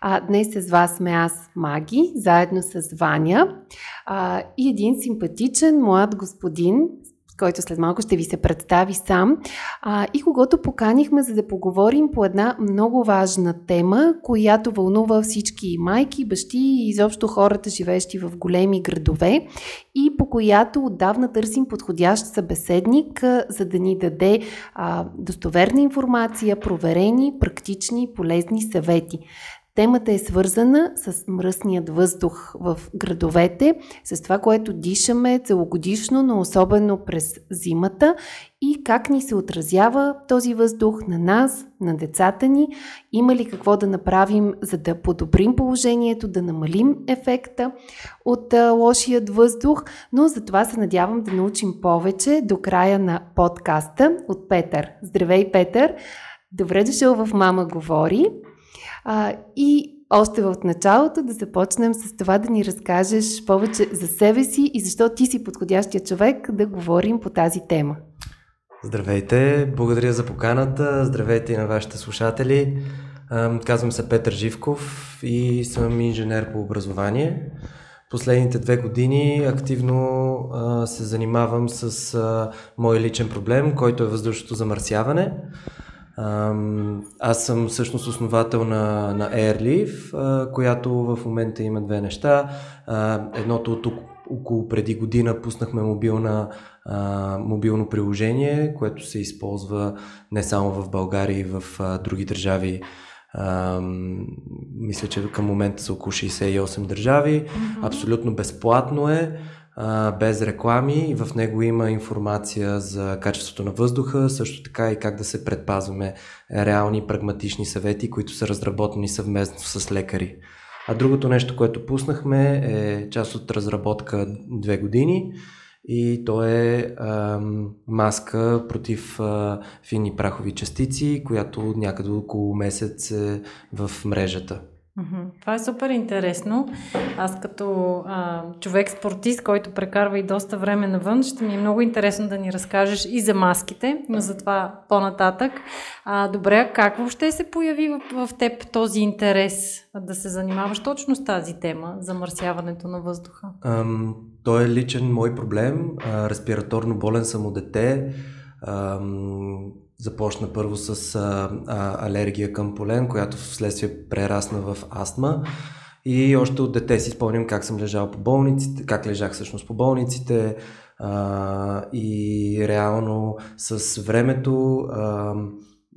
А, днес с вас сме аз, Маги, заедно с Ваня а, и един симпатичен млад господин, който след малко ще ви се представи сам, а, и когато поканихме за да поговорим по една много важна тема, която вълнува всички майки, бащи и изобщо хората, живеещи в големи градове и по която отдавна търсим подходящ събеседник, за да ни даде а, достоверна информация, проверени, практични, полезни съвети. Темата е свързана с мръсният въздух в градовете, с това, което дишаме целогодишно, но особено през зимата и как ни се отразява този въздух на нас, на децата ни, има ли какво да направим, за да подобрим положението, да намалим ефекта от лошият въздух, но за това се надявам да научим повече до края на подкаста от Петър. Здравей, Петър! Добре дошъл в Мама говори. А, и още в началото да започнем с това да ни разкажеш повече за себе си и защо ти си подходящия човек да говорим по тази тема. Здравейте, благодаря за поканата, здравейте и на вашите слушатели. Казвам се Петър Живков и съм инженер по образование. Последните две години активно се занимавам с а, мой личен проблем, който е въздушното замърсяване. Аз съм всъщност основател на, на Airleaf, която в момента има две неща. Едното от около преди година пуснахме мобилна, мобилно приложение, което се използва не само в България и в други държави. мисля, че към момента са около 68 държави. Mm-hmm. Абсолютно безплатно е без реклами. В него има информация за качеството на въздуха, също така и как да се предпазваме реални прагматични съвети, които са разработени съвместно с лекари. А другото нещо, което пуснахме е част от разработка две години и то е а, маска против а, финни прахови частици, която някъде около месец е в мрежата. Това е супер интересно. Аз като а, човек спортист, който прекарва и доста време навън, ще ми е много интересно да ни разкажеш и за маските, но за това по-нататък. А, добре, как въобще се появи в, в теб този интерес да се занимаваш точно с тази тема, замърсяването на въздуха? Ам, той е личен мой проблем. А, респираторно болен съм от дете. Ам, Започна първо с а, а, алергия към полен, която вследствие прерасна в астма. И още от дете си спомням как съм лежал по болниците, как лежах всъщност по болниците а, и реално с времето а,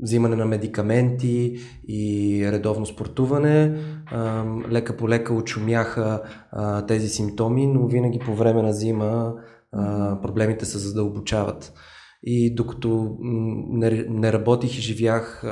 взимане на медикаменти и редовно спортуване, а, лека по лека очумяха а, тези симптоми, но винаги по време на зима а, проблемите се задълбочават. И докато не, не работих и живях а,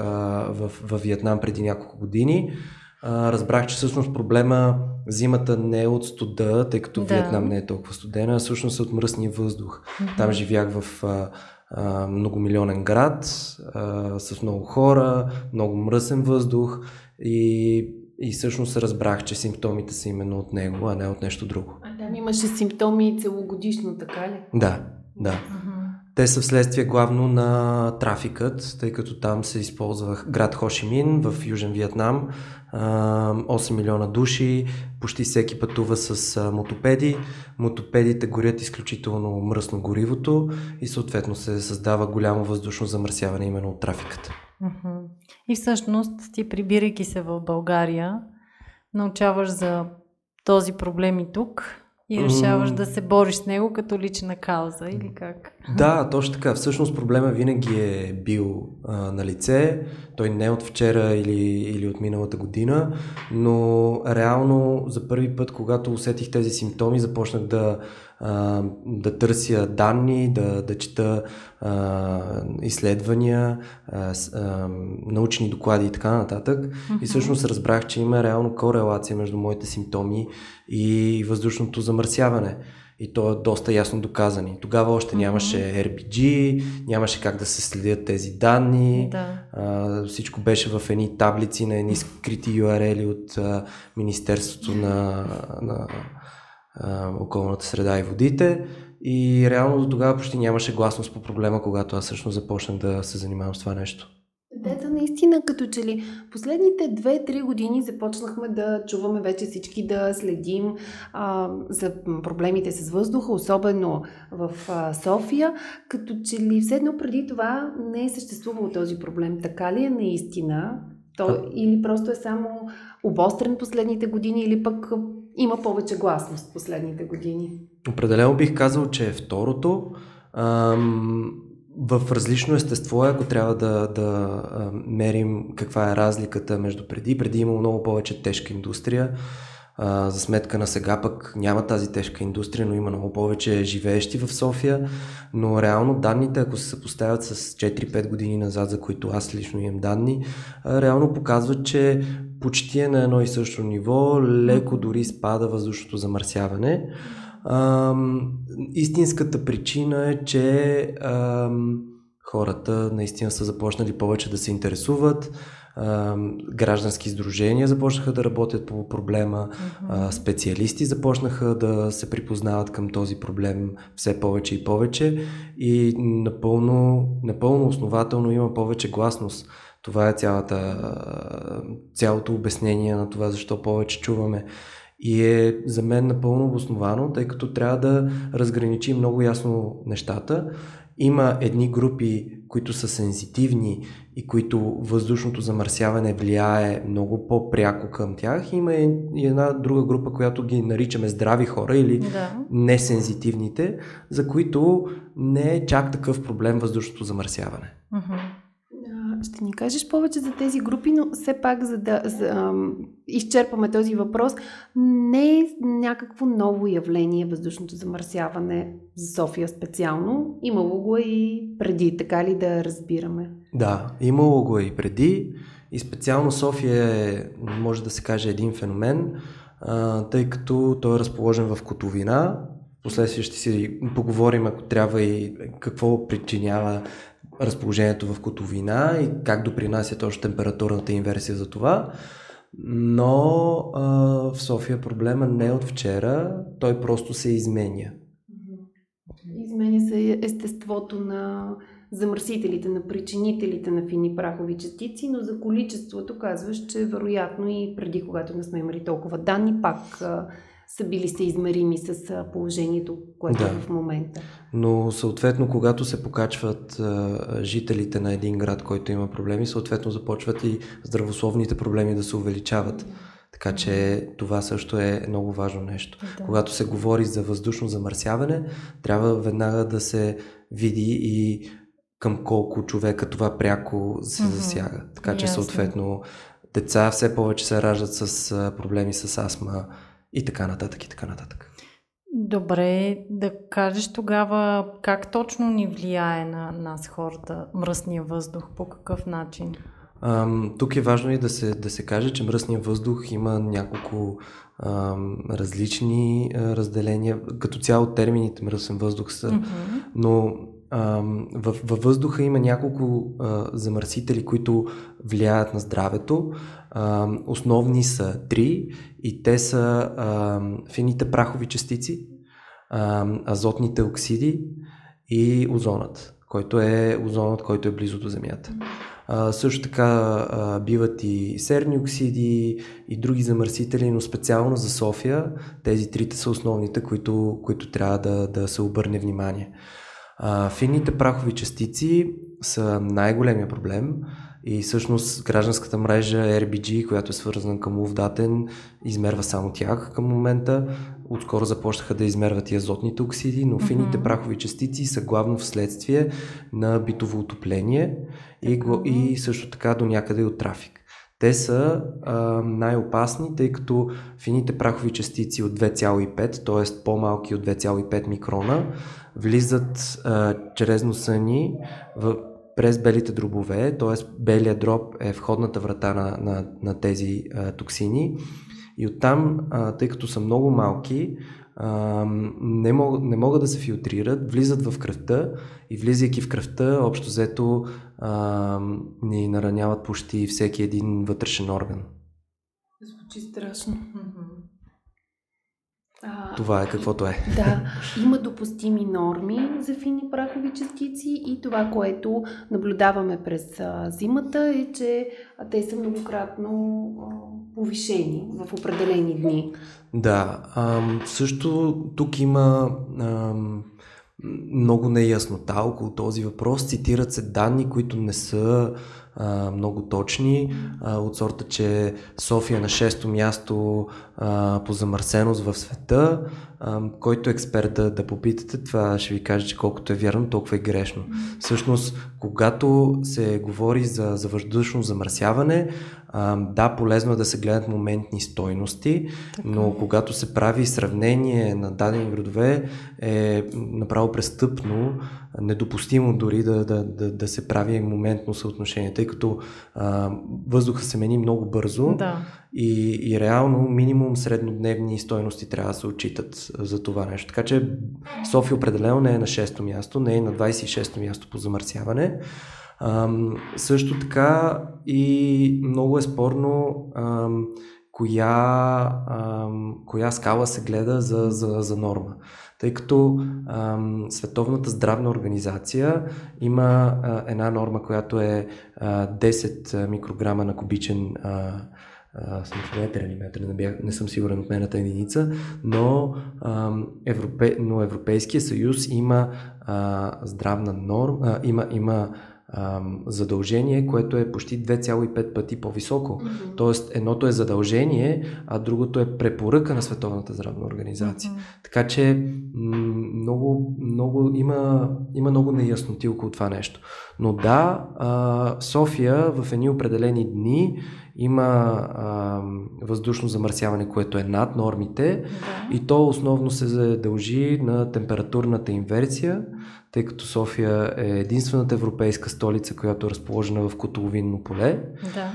в, в Виетнам преди няколко години, а, разбрах, че всъщност проблема зимата не е от студа, тъй като да. Виетнам не е толкова студена, а всъщност е от мръсния въздух. Mm-hmm. Там живях в а, а, многомилионен град, а, с много хора, много мръсен въздух и, и всъщност разбрах, че симптомите са именно от него, а не от нещо друго. А там имаше симптоми целогодишно, така ли? Да, да. Mm-hmm. Те са вследствие главно на трафикът, тъй като там се използва град Хошимин в Южен Виетнам. 8 милиона души, почти всеки пътува с мотопеди. Мотопедите горят изключително мръсно горивото и съответно се създава голямо въздушно замърсяване именно от трафиката. И всъщност ти прибирайки се в България, научаваш за този проблем и тук и решаваш да се бориш с него като лична кауза или как? Да, точно така. Всъщност проблема винаги е бил а, на лице. Той не е от вчера или, или от миналата година, но реално за първи път, когато усетих тези симптоми, започнах да а, да търся данни, да, да чета а, изследвания, а, а, научни доклади и така нататък. Mm-hmm. И всъщност разбрах, че има реално корелация между моите симптоми и въздушното замърсяване. И то е доста ясно доказани. Тогава още нямаше RBG, нямаше как да се следят тези данни. Да. А, всичко беше в едни таблици на едни скрити URL от а, Министерството на, на а, околната среда и водите. И реално до тогава почти нямаше гласност по проблема, когато аз всъщност започнах да се занимавам с това нещо. Дета, наистина, като че ли последните 2-3 години започнахме да чуваме вече всички да следим а, за проблемите с въздуха, особено в а, София, като че ли все едно преди това не е съществувал този проблем. Така ли е наистина? То, а... Или просто е само обострен последните години, или пък има повече гласност последните години? Определено бих казал, че е второто. Ам в различно естество е, ако трябва да, да мерим каква е разликата между преди. Преди имало много повече тежка индустрия. За сметка на сега пък няма тази тежка индустрия, но има много повече живеещи в София. Но реално данните, ако се съпоставят с 4-5 години назад, за които аз лично имам данни, реално показват, че почти е на едно и също ниво, леко дори спада въздушното замърсяване. А, истинската причина е, че а, хората наистина са започнали повече да се интересуват. А, граждански издружения започнаха да работят по проблема, а, специалисти започнаха да се припознават към този проблем все повече и повече и напълно, напълно основателно има повече гласност. Това е цялата, цялото обяснение на това, защо повече чуваме. И е за мен напълно обосновано, тъй като трябва да разграничим много ясно нещата. Има едни групи, които са сензитивни и които въздушното замърсяване влияе много по-пряко към тях. Има и една друга група, която ги наричаме здрави хора или да. несензитивните, за които не е чак такъв проблем въздушното замърсяване. Uh-huh. Ще ни кажеш повече за тези групи, но все пак, за да за, ам, изчерпаме този въпрос, не е някакво ново явление въздушното замърсяване за София специално. Имало го и преди, така ли да разбираме? Да, имало го и преди. И специално София е, може да се каже, един феномен, тъй като той е разположен в Котовина. Последствие ще си поговорим, ако трябва и какво причинява разположението в котовина и как допринася точно температурната инверсия за това. Но а, в София проблема не е от вчера, той просто се изменя. Изменя се естеството на замърсителите, на причинителите на фини прахови частици, но за количеството казваш, че вероятно и преди, когато не сме имали толкова данни, пак са били се измерими с положението, което да. е в момента. Но съответно, когато се покачват а, жителите на един град, който има проблеми, съответно започват и здравословните проблеми да се увеличават. Така че това също е много важно нещо. Да. Когато се говори за въздушно замърсяване, трябва веднага да се види и към колко човека това пряко се засяга. Така че съответно деца все повече се раждат с проблеми с астма, и така нататък, и така нататък. Добре, да кажеш тогава как точно ни влияе на нас хората мръсния въздух, по какъв начин? Ам, тук е важно и да се, да се каже, че мръсния въздух има няколко ам, различни а, разделения. Като цяло термините мръсен въздух са, mm-hmm. но във, във въздуха има няколко а, замърсители, които влияят на здравето. А, основни са три и те са а, фините прахови частици, а, азотните оксиди и озонът, който е озонът, който е близо до Земята. А, също така а, биват и серни оксиди и други замърсители, но специално за София тези трите са основните, които, които трябва да, да се обърне внимание. А, финните прахови частици са най-големия проблем и всъщност гражданската мрежа RBG, която е свързана към Ловдатен, измерва само тях към момента. Отскоро започнаха да измерват и азотните оксиди, но mm-hmm. фините прахови частици са главно вследствие на битово отопление и, го, и също така до някъде от трафик. Те са а, най-опасни, тъй като фините прахови частици от 2,5, т.е. по-малки от 2,5 микрона, влизат а, чрез носа ни в, през белите дробове, т.е. белият дроб е входната врата на, на, на тези а, токсини. И оттам, тъй като са много малки, не, мог, не могат да се филтрират, влизат в кръвта и влизайки в кръвта, общо взето ни нараняват почти всеки един вътрешен орган. Звучи страшно. А, Това е каквото е. Да, има допустими норми за фини прахови частици и това, което наблюдаваме през а, зимата е, че а, те са многократно а, повишени в определени дни. Да, а, също тук има а, много неяснота около този въпрос. Цитират се данни, които не са много точни, от сорта, че София е на 6-то място по замърсеност в света. Който експерт да, да попитате, това ще ви каже, че колкото е вярно, толкова е грешно. Всъщност, когато се говори за, за въздушно замърсяване, а, да, полезно е да се гледат моментни стойности, така. но е. когато се прави сравнение на дадени градове, е направо престъпно, недопустимо дори да, да, да, да се прави моментно съотношение, тъй като а, въздуха се мени много бързо да. И, и реално минимум среднодневни стойности трябва да се отчитат за това нещо. Така че София определено не е на 6-то място, не е на 26-то място по замърсяване. Ам, също така и много е спорно ам, коя, ам, коя скала се гледа за, за, за норма. Тъй като ам, Световната здравна организация има а, една норма, която е а, 10 микрограма на кубичен а, сантиметър или метър, не, бях, не съм сигурен от мената единица, но, ам, Европе, но Европейския съюз има а, здравна норма, а, има, има задължение, което е почти 2,5 пъти по-високо. Mm-hmm. Тоест, едното е задължение, а другото е препоръка на Световната здравна организация. Mm-hmm. Така че много, много, има, има много неясноти около това нещо. Но да, а, София в едни определени дни има а, въздушно замърсяване, което е над нормите да. и то основно се дължи на температурната инверсия, тъй като София е единствената европейска столица, която е разположена в котловинно поле. Да.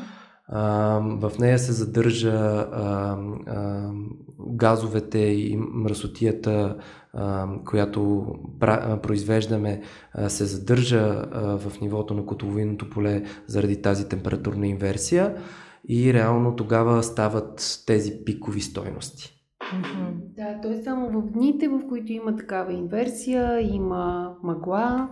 А, в нея се задържа а, а, газовете и мръсотията, а, която пра, произвеждаме, а, се задържа а, в нивото на котловинното поле заради тази температурна инверсия и реално тогава стават тези пикови стойности. Да, т.е. само в дните, в които има такава инверсия, има мъгла,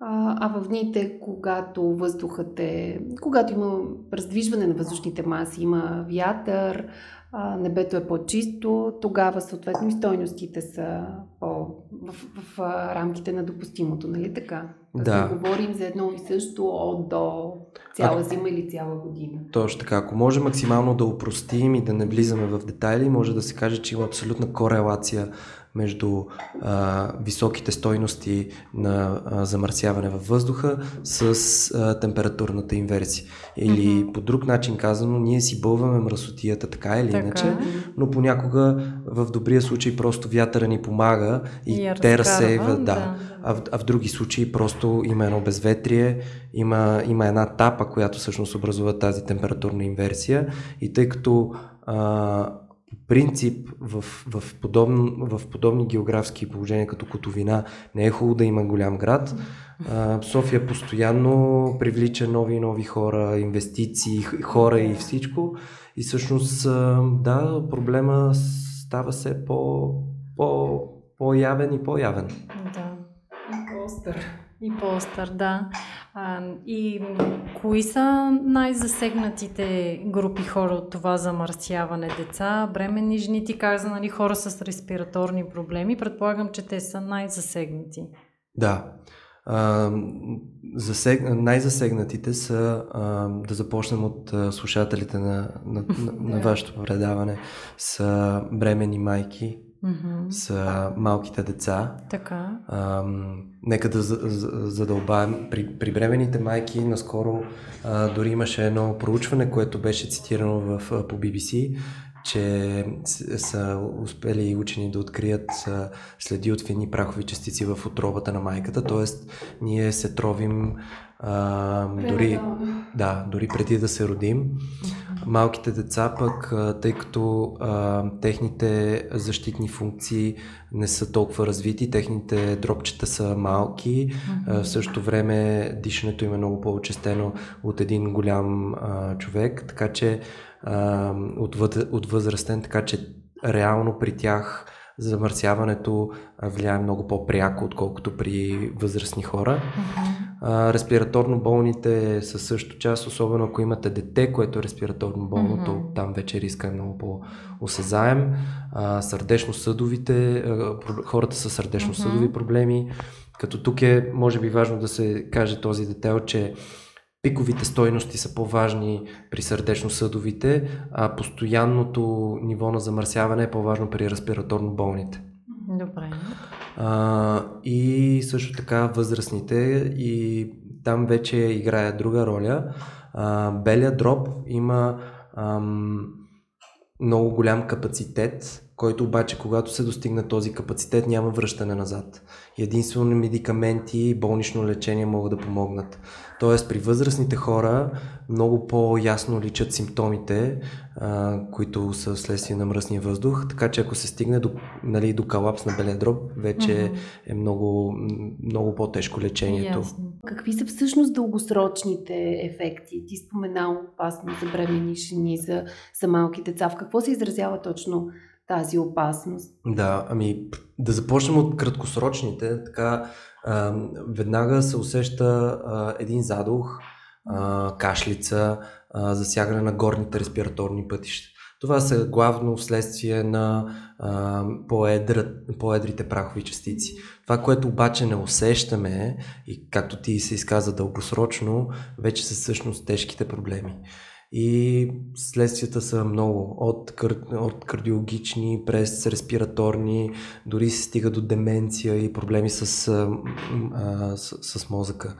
а в дните, когато въздухът е, когато има раздвижване на въздушните маси, има вятър, а, небето е по-чисто, тогава съответно и стойностите са по, в, в, в рамките на допустимото, нали така? Да. да говорим за едно и също от до цяла а, зима или цяла година. Точно така. Ако може максимално да упростим и да не влизаме в детайли, може да се каже, че има абсолютна корелация между а, високите стойности на а, замърсяване във въздуха с а, температурната инверсия. Или mm-hmm. по друг начин казано, ние си бълваме мръсотията така или така. иначе, но понякога в добрия случай просто вятъра ни помага и, и те разсейват. Да. да. А, в, а в други случаи просто има едно безветрие, има, има една тапа, която всъщност образува тази температурна инверсия и тъй като а, по принцип в, в, подобни, в подобни географски положения като Котовина не е хубаво да има голям град. А, София постоянно привлича нови и нови хора, инвестиции, хора и всичко. И всъщност, да, проблема става все по, по, по-явен и по-явен. Да. И по-остър. И по-остър, да. А, и кои са най-засегнатите групи хора от това замърсяване? Деца, бременни жени, ти каза, нали, хора с респираторни проблеми. Предполагам, че те са най-засегнати. Да. А, засег... Най-засегнатите са, а, да започнем от а, слушателите на, на, на, на вашето предаване, са бремени майки, Mm-hmm. са малките деца. Така. Ам, нека да задълбаем. При, при бременните майки наскоро а, дори имаше едно проучване, което беше цитирано в, по BBC, че са успели учени да открият следи от фини прахови частици в отробата на майката, т.е. ние се тровим а, дори, да, дори преди да се родим. Малките деца пък, тъй като а, техните защитни функции не са толкова развити, техните дробчета са малки, а, в същото време дишането им е много по-очестено от един голям а, човек, така че а, от, от възрастен, така че реално при тях замърсяването влияе много по-пряко, отколкото при възрастни хора. А, респираторно болните са също част, особено ако имате дете, което е респираторно болно, то там вече риска е много по-осезаем. сърдечно-съдовите, хората с сърдечно-съдови mm-hmm. проблеми, като тук е, може би, важно да се каже този детайл, че пиковите стойности са по-важни при сърдечно-съдовите, а постоянното ниво на замърсяване е по-важно при респираторно болните. Добре. А, и също така възрастните и там вече играе друга роля. А, белия дроб има ам, много голям капацитет, който обаче, когато се достигне този капацитет, няма връщане назад. Единствено медикаменти и болнично лечение могат да помогнат. Тоест при възрастните хора много по-ясно личат симптомите, а, които са вследствие на мръсния въздух, така че ако се стигне до, нали, до калапс на белия дроб, вече mm-hmm. е много, много по-тежко лечението. Ясно. Какви са всъщност дългосрочните ефекти? Ти споменал опасно за бремени жени, за, за малки деца. В какво се изразява точно тази опасност? Да, ами да започнем от краткосрочните. Така, а, веднага се усеща а, един задух, а, кашлица, а, засягане на горните респираторни пътища. Това са главно вследствие на а, по-едра, по-едрите прахови частици. Това, което обаче не усещаме, и както ти се изказа дългосрочно, вече са всъщност тежките проблеми. И следствията са много. От, кар... от кардиологични, през респираторни, дори се стига до деменция и проблеми с, а, с, с мозъка.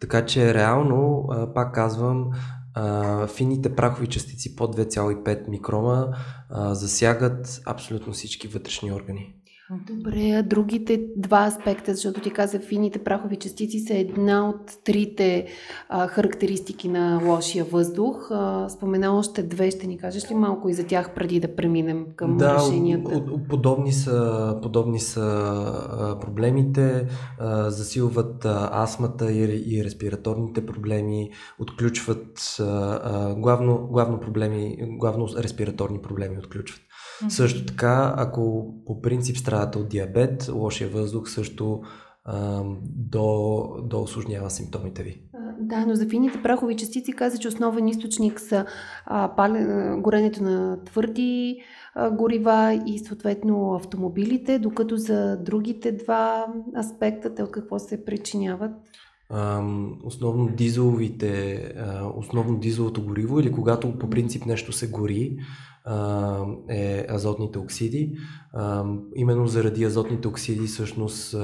Така че реално, а, пак казвам, а, фините прахови частици под 2,5 микрома а, засягат абсолютно всички вътрешни органи. Добре, а другите два аспекта, защото ти каза, фините прахови частици са една от трите а, характеристики на лошия въздух. А, спомена още две, ще ни кажеш ли малко и за тях преди да преминем към да, решенията? Да, подобни са, подобни са проблемите, а, засилват а, астмата и, и респираторните проблеми, отключват а, а, главно, главно проблеми, главно респираторни проблеми отключват. Mm-hmm. Също така, ако по принцип страдате от диабет, лошия въздух също а, до, до осложнява симптомите ви. Да, но за фините прахови частици каза, че основен източник са а, пале, горенето на твърди а, горива и съответно автомобилите, докато за другите два аспекта, те от какво се причиняват? основно дизеловите, основно дизеловото гориво или когато по принцип нещо се гори, е азотните оксиди. Именно заради азотните оксиди всъщност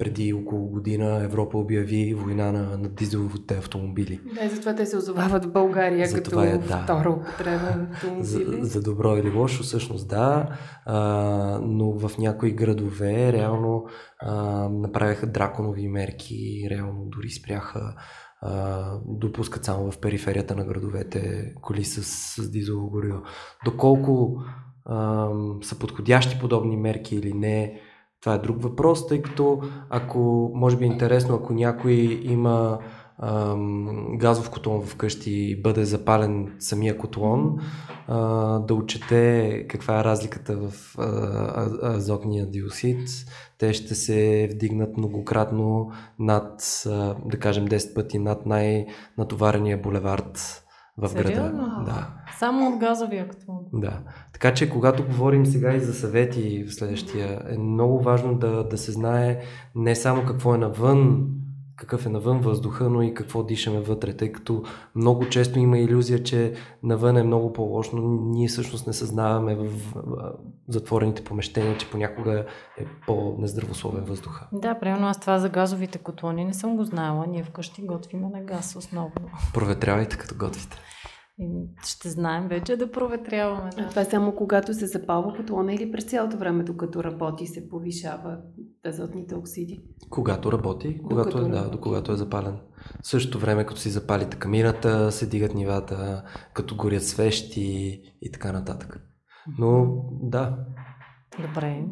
преди около година Европа обяви война на, на дизеловите автомобили. Да, и затова те се озовават в България за като е, да. втора употреба за, за добро или лошо, всъщност да, а, но в някои градове реално а, направиха драконови мерки, реално дори спряха а, допускат само в периферията на градовете коли с, с дизелово гориво. Доколко а, са подходящи подобни мерки или не, това е друг въпрос, тъй като ако, може би е интересно, ако някой има ам, газов котлон вкъщи и бъде запален самия котлон, а, да отчете каква е разликата в а, а, азотния диоксид. Те ще се вдигнат многократно над, а, да кажем, 10 пъти над най-натоварения булевард в Сериозно? града. Да. Само от газовия котлон. Да. Така че, когато говорим сега и за съвети в следващия, е много важно да, да се знае не само какво е навън, какъв е навън въздуха, но и какво дишаме вътре, тъй като много често има иллюзия, че навън е много по-лошо, но ние всъщност не съзнаваме в затворените помещения, че понякога е по-нездравословен въздуха. Да, примерно аз това за газовите котлони не съм го знаела. Ние вкъщи готвиме на газ основно. Проветрявайте като готвите. Ще знаем вече да проветряваме. Да. А това е само когато се запалва котлона или през цялото време, докато работи, се повишава азотните оксиди? Когато работи, когато е, да, до когато е запален. В същото време, като си запалите камината, се дигат нивата, като горят свещи и така нататък. Но да. Добре.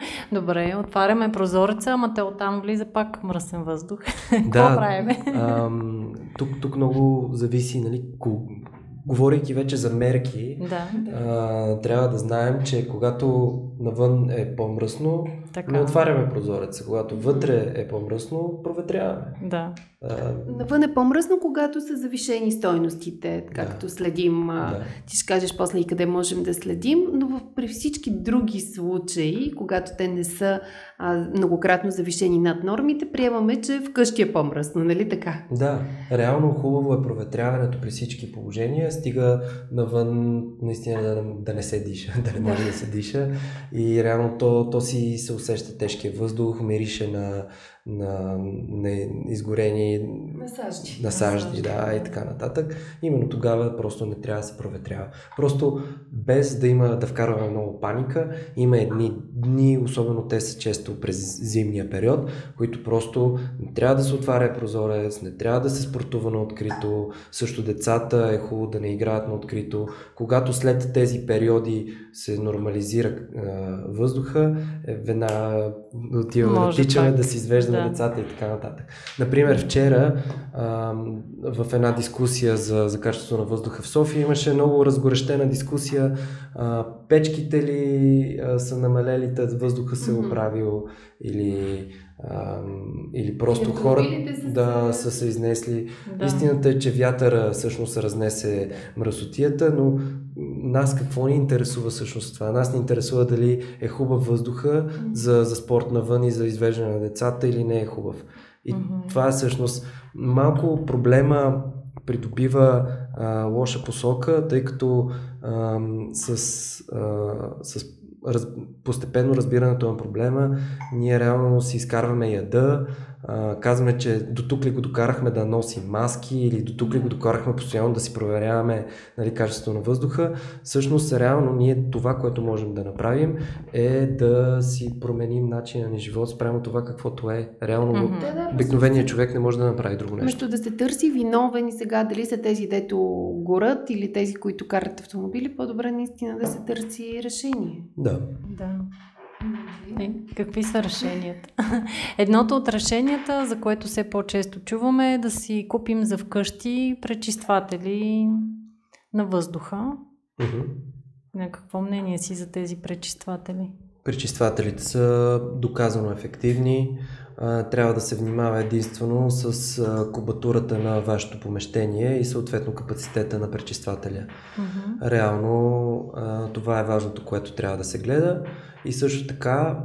Добре, отваряме прозореца, ама те оттам влиза пак мръсен въздух. Да, правим? тук, тук много зависи, нали, говорейки вече за мерки, да. а, трябва да знаем, че когато навън е по-мръсно, така. не отваряме прозореца. Когато вътре е по-мръсно, проветряваме. Да. А... Навън е по-мръсно, когато са завишени стойностите, както да. следим. Да. Ти ще кажеш после и къде можем да следим, но при всички други случаи, когато те не са а, многократно завишени над нормите, приемаме, че вкъщи е по-мръсно, нали така? Да, реално хубаво е проветряването при всички положения, стига навън наистина да, да не се диша, да не може да, да се диша и реално то, то си се усеща тежкия въздух, мирише на на, на изгорени насажди. насажди, да, и така нататък. Именно тогава просто не трябва да се проветрява. Просто без да има да вкарваме много паника, има едни дни, особено те са често през зимния период, които просто не трябва да се отваря прозорец, не трябва да се спортува на открито, също децата е хубаво да не играят на открито. Когато след тези периоди се нормализира е, въздуха, е, веднага отиваме да тичаме, да си извеждаме да. децата и така нататък. Например, вчера а, в една дискусия за, за качеството на въздуха в София имаше много разгорещена дискусия. А, печките ли а, са намалели, въздуха се е оправил или а, или просто хората да са се изнесли. Да. Истината е, че вятъра всъщност разнесе мръсотията, но нас какво ни интересува всъщност това? Нас ни интересува дали е хубав въздуха за, за спорт навън и за извеждане на децата или не е хубав. И mm-hmm. това е всъщност малко проблема придобива а, лоша посока, тъй като а, с, а, с раз, постепенно разбирането на проблема, ние реално си изкарваме яда, а, казваме, че до тук ли го докарахме да носим маски или до тук ли го докарахме постоянно да си проверяваме нали, качеството на въздуха. Всъщност, реално ние това, което можем да направим е да си променим начина на живот спрямо това каквото е. Реално mm-hmm. обикновеният човек не може да направи друго нещо. Вместо да се търси виновен и сега дали са тези, дето горят или тези, които карат автомобили, по-добре наистина да се търси решение. Да. Да. И какви са решенията? Едното от решенията, за което все по-често чуваме, е да си купим за вкъщи пречистватели на въздуха. Uh-huh. На какво мнение си за тези пречистватели? Пречиствателите са доказано ефективни. Трябва да се внимава единствено с кубатурата на вашето помещение и съответно капацитета на пречиствателя. Uh-huh. Реално това е важното, което трябва да се гледа. И също така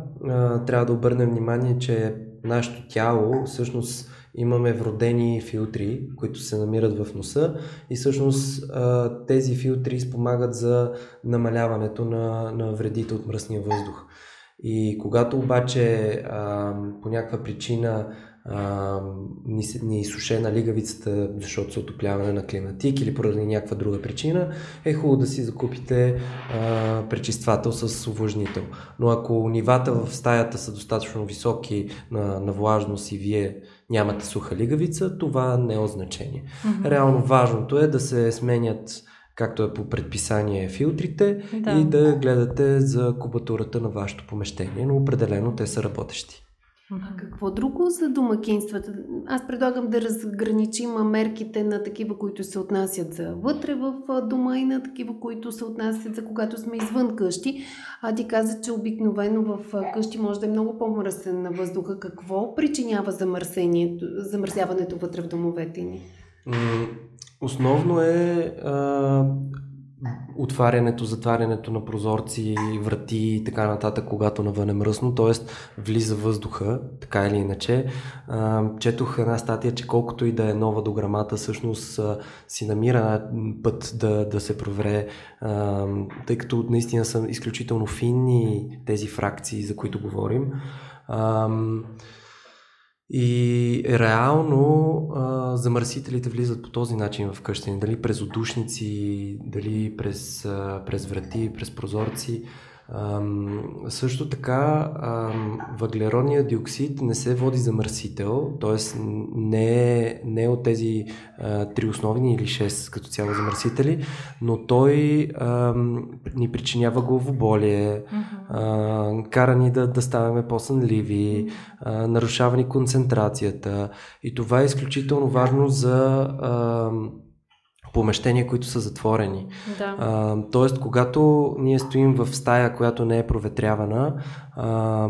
трябва да обърнем внимание, че нашето тяло всъщност имаме вродени филтри, които се намират в носа и всъщност тези филтри спомагат за намаляването на, на вредите от мръсния въздух. И когато обаче а, по някаква причина а, ни, ни е изсушена лигавицата, защото са отопляване на климатик или поради някаква друга причина, е хубаво да си закупите а, пречиствател с увлажнител. Но ако нивата в стаята са достатъчно високи на, на влажност и вие нямате суха лигавица, това не е значение. Mm-hmm. Реално важното е да се сменят както е по предписание филтрите да. и да гледате за кубатурата на вашето помещение, но определено те са работещи. А какво друго за домакинствата? Аз предлагам да разграничим мерките на такива, които се отнасят за вътре в дома и на такива, които се отнасят за когато сме извън къщи. А ти каза, че обикновено в къщи може да е много по-мръсен на въздуха. Какво причинява замърсяването вътре в домовете ни? Основно е а, отварянето, затварянето на прозорци, врати и така нататък, когато навън е мръсно, т.е. влиза въздуха, така или иначе. А, четох една статия, че колкото и да е нова дограмата, всъщност а, си намира път да, да се провере, а, тъй като наистина са изключително финни тези фракции, за които говорим. А, и реално а, замърсителите влизат по този начин в къщи. Дали през отдушници, дали през, а, през врати, през прозорци. Ам, също така, ам, въглеродният диоксид не се води замърсител, т.е. не е, не е от тези а, три основни или шест като цяло замърсители, но той ам, ни причинява главоболие, а, кара ни да, да ставаме по-сънливи, а, нарушава ни концентрацията. И това е изключително важно за. А, помещения, които са затворени. Да. А, тоест, когато ние стоим в стая, която не е проветрявана, а,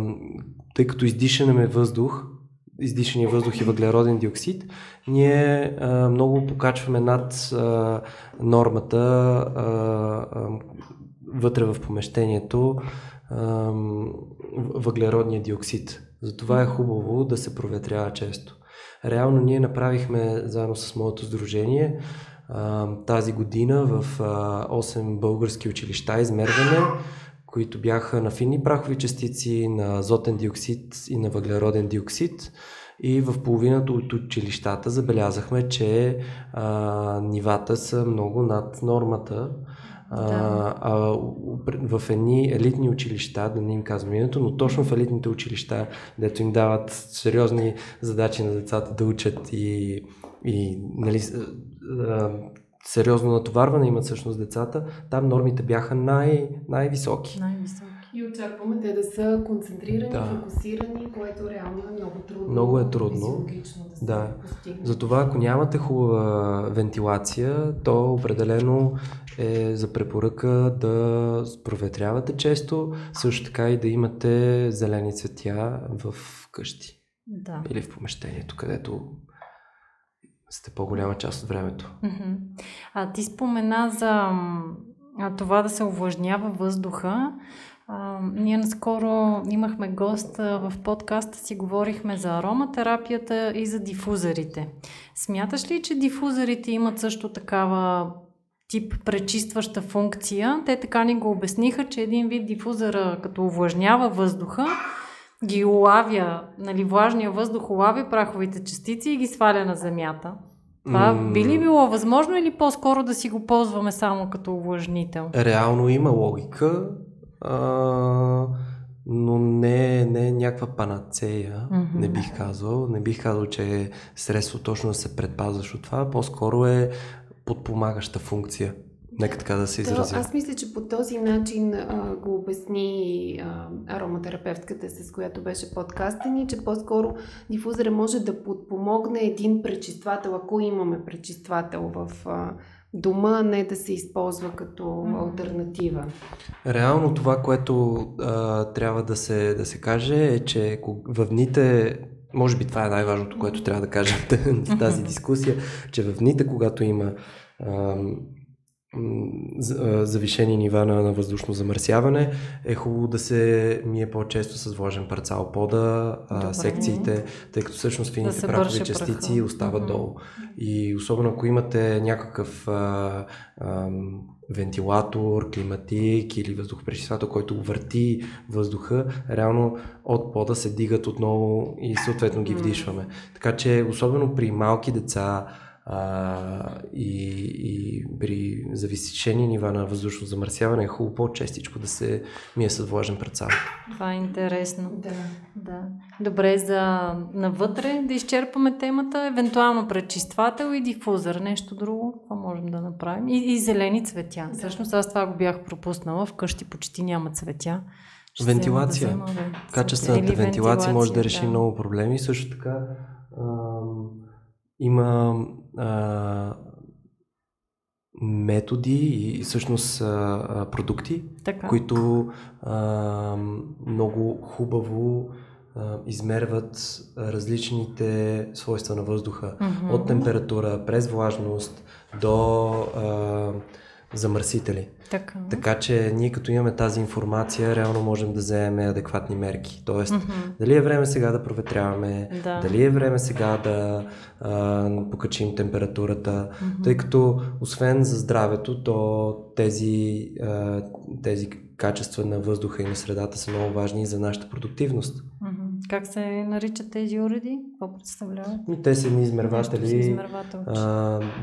тъй като издишаме въздух, издишания въздух и въглероден диоксид, ние а, много покачваме над а, нормата а, а, вътре в помещението а, въглеродния диоксид. Затова е хубаво да се проветрява често. Реално ние направихме заедно с моето сдружение тази година в 8 български училища измерване, които бяха на финни прахови частици, на азотен диоксид и на въглероден диоксид. И в половината от училищата забелязахме, че а, нивата са много над нормата. Да. А, а, в едни елитни училища, да не им казвам името, но точно в елитните училища, дето им дават сериозни задачи на децата да учат и, и нали, сериозно натоварване имат всъщност децата, там нормите бяха най- най-високи. Най-високи. И очакваме те да са концентрирани, да. фокусирани, което реално е много трудно. Много е трудно. Да, да. Затова, ако нямате хубава вентилация, то определено е за препоръка да проветрявате често, също така и да имате зелени цветя в къщи. Да. Или в помещението, където сте по-голяма част от времето. А ти спомена за това да се увлажнява въздуха. А, ние наскоро имахме гост в подкаста си, говорихме за ароматерапията и за дифузорите. Смяташ ли, че дифузорите имат също такава тип пречистваща функция? Те така ни го обясниха, че един вид дифузора като увлажнява въздуха, ги улавя, нали, влажния въздух улавя праховите частици и ги сваля на земята. Това mm. би ли било възможно или по-скоро да си го ползваме само като увлажнител? Реално има логика, а, но не, не е някаква панацея, mm-hmm. не бих казал. Не бих казал, че е средство точно да се предпазваш от това. По-скоро е подпомагаща функция. Нека така да се изразя. аз мисля, че по този начин а, го обясни а, ароматерапевтката, с която беше подкаста ни, че по-скоро дифузора може да подпомогне един пречиствател, ако имаме пречиствател в а, дома, а не да се използва като mm-hmm. альтернатива. Реално това, което а, трябва да се, да се каже е, че в дните може би това е най-важното, което трябва да кажем в тази дискусия, че в дните, когато има завишени нива на, на въздушно замърсяване, е хубаво да се мие по-често с влажен парцал пода, а, секциите, тъй като всъщност фините да прахови частици праха. остават mm-hmm. долу. И особено ако имате някакъв а, а, вентилатор, климатик или въздухопречиствател, който върти въздуха, реално от пода се дигат отново и съответно ги вдишваме. Така че особено при малки деца, а, и, и при зависичени нива на въздушно замърсяване е хубаво по-честичко да се мие с влажен предсал. Това е интересно. Да. да. Добре, за навътре да изчерпаме темата, евентуално пречиствател и дифузър. Нещо друго, това можем да направим. И, и зелени цветя. Да. Всъщност аз това го бях пропуснала. Вкъщи почти няма цветя. Ще вентилация. Да взема, Качествената вентилация може да реши да. много проблеми. Също така ам, има а, методи и всъщност а, продукти, така. които а, много хубаво а, измерват различните свойства на въздуха. Mm-hmm. От температура, през влажност, до а, замърсители. Така. Така че ние като имаме тази информация, реално можем да вземем адекватни мерки. Тоест, Мгм. дали е време сега да проветряваме, Да. дали е време сега да а, покачим температурата, Мгм. тъй като освен за здравето, то тези, а, тези качества на въздуха и на средата са много важни и за нашата продуктивност. Мгм. Как се наричат тези уреди? Какво представляват? Те са с измерватели. измервател. А,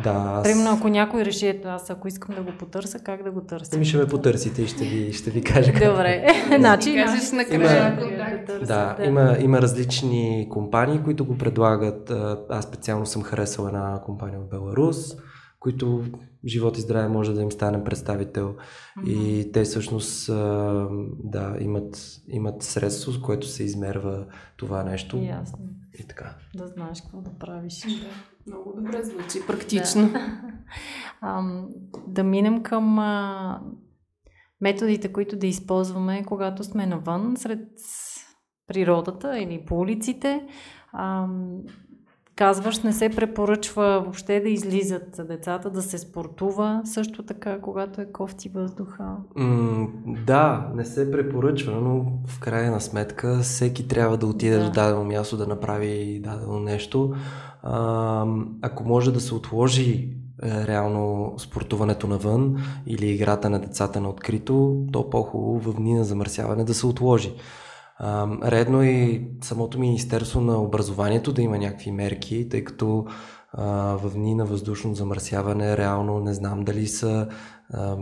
да, аз... Примерно, ако някой реши, ето аз ако искам да го потърся, как да го търся? Ами ще ме потърсите и ще ви, ще ви кажа как. Добре. значи, кажеш нашите накрая слушатели контакт. да Да, има, има различни компании, които го предлагат. А, Аз специално съм харесал една компания от Беларус, които живот и здраве може да им стане представител. И те всъщност да, имат, имат средство, с което се измерва това нещо. Ясно. И така. Да знаеш какво да правиш. Много добре звучи, практично. Ам, да минем към а, методите, които да използваме, когато сме навън, сред природата или по улиците. Казваш, не се препоръчва въобще да излизат децата, да се спортува. Също така, когато е кофти въздуха. М, да, не се препоръчва, но в крайна сметка всеки трябва да отиде Да. до дадено място да направи дадено нещо. А, ако може да се отложи е, реално спортуването навън или играта на децата на открито, то по-хубаво в дни на замърсяване да се отложи. А, редно е и самото Министерство на образованието да има някакви мерки, тъй като а, в дни на въздушно замърсяване реално не знам дали са а,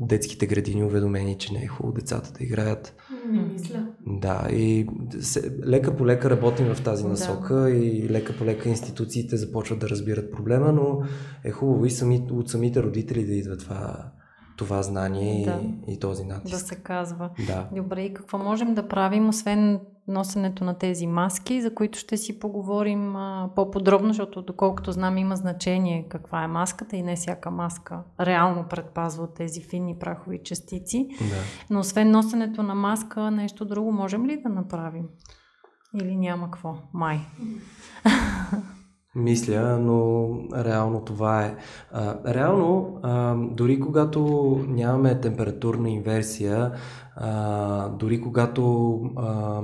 детските градини уведомени, че не е хубаво децата да играят. Не мисля. Да, и се, лека по лека работим в тази Да. насока и лека по лека институциите започват да разбират проблема, но е хубаво и сами, от самите родители да идва това, това знание Да. и, и този Да натиск. се казва. Да. Добре, и какво можем да правим, освен носенето на тези маски, за които ще си поговорим а, по-подробно, защото доколкото знам има значение каква е маската и не всяка маска реално предпазва от тези финни прахови частици. да. Но освен носенето на маска, нещо друго можем ли да направим? Или няма какво? Май. Мисля, но реално това е. А, реално, а, дори когато нямаме температурна инверсия, а, дори когато а,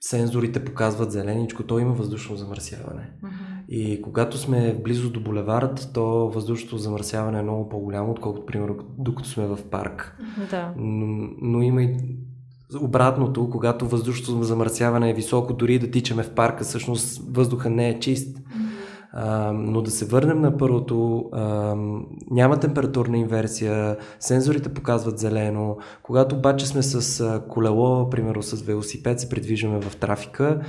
сензорите показват зеленичко, то има въздушно замърсяване. И когато сме близо до булевард, то въздушното замърсяване е много по-голямо, отколкото, примерно, докато сме в парк. Да. Но, но има и обратното, когато въздушното замърсяване е високо, дори да тичаме в парка, всъщност въздуха не е чист. А, но да се върнем на първото, а, няма температурна инверсия, сензорите показват зелено. Когато обаче сме с колело, примерно с велосипед, се придвижваме в трафика,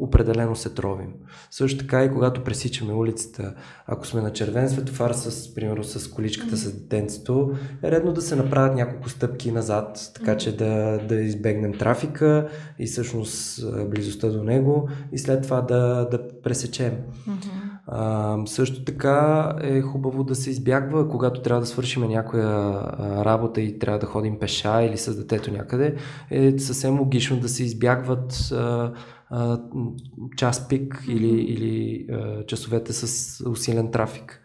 определено се тровим. Също така и когато пресичаме улицата, ако сме на червен светофар, с, примерно с количката с детенцето, е редно да се направят няколко стъпки назад, така че да, да избегнем трафика и всъщност близостта до него и след това да, да пресечем. А, също така е хубаво да се избягва, когато трябва да свършим някоя работа и трябва да ходим пеша или с детето някъде, е съвсем логично да се избягват а, а, час пик или, или а, часовете с усилен трафик.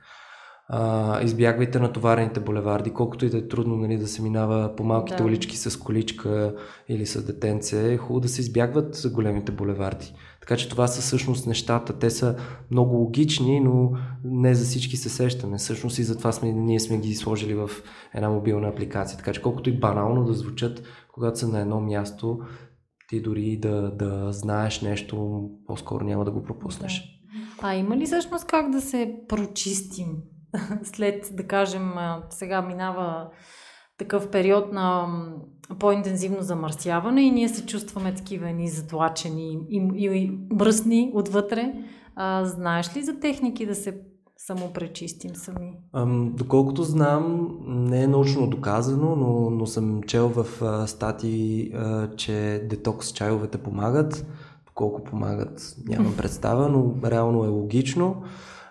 А, избягвайте натоварените булеварди, колкото и да е трудно нали, да се минава по малките Да. улички с количка или с детенце, е хубаво да се избягват големите булеварди. Така че това са всъщност нещата. Те са много логични, но не за всички се сещаме. Всъщност и затова сме, ние сме ги сложили в една мобилна апликация. Така че колкото и банално да звучат, когато са на едно място, ти дори да, да знаеш нещо, по-скоро няма да го пропуснеш. А има ли всъщност как да се прочистим след, да кажем, сега минава такъв период на по-интензивно замърсяване и ние се чувстваме такива ни затлачени и, и, и мръсни отвътре. А, знаеш ли за техники да се самопречистим сами? Ам, доколкото знам, не е научно доказано, но, но съм чел в а, статии, а, че детокс чайовете помагат. Колко помагат, нямам представа, но реално е логично.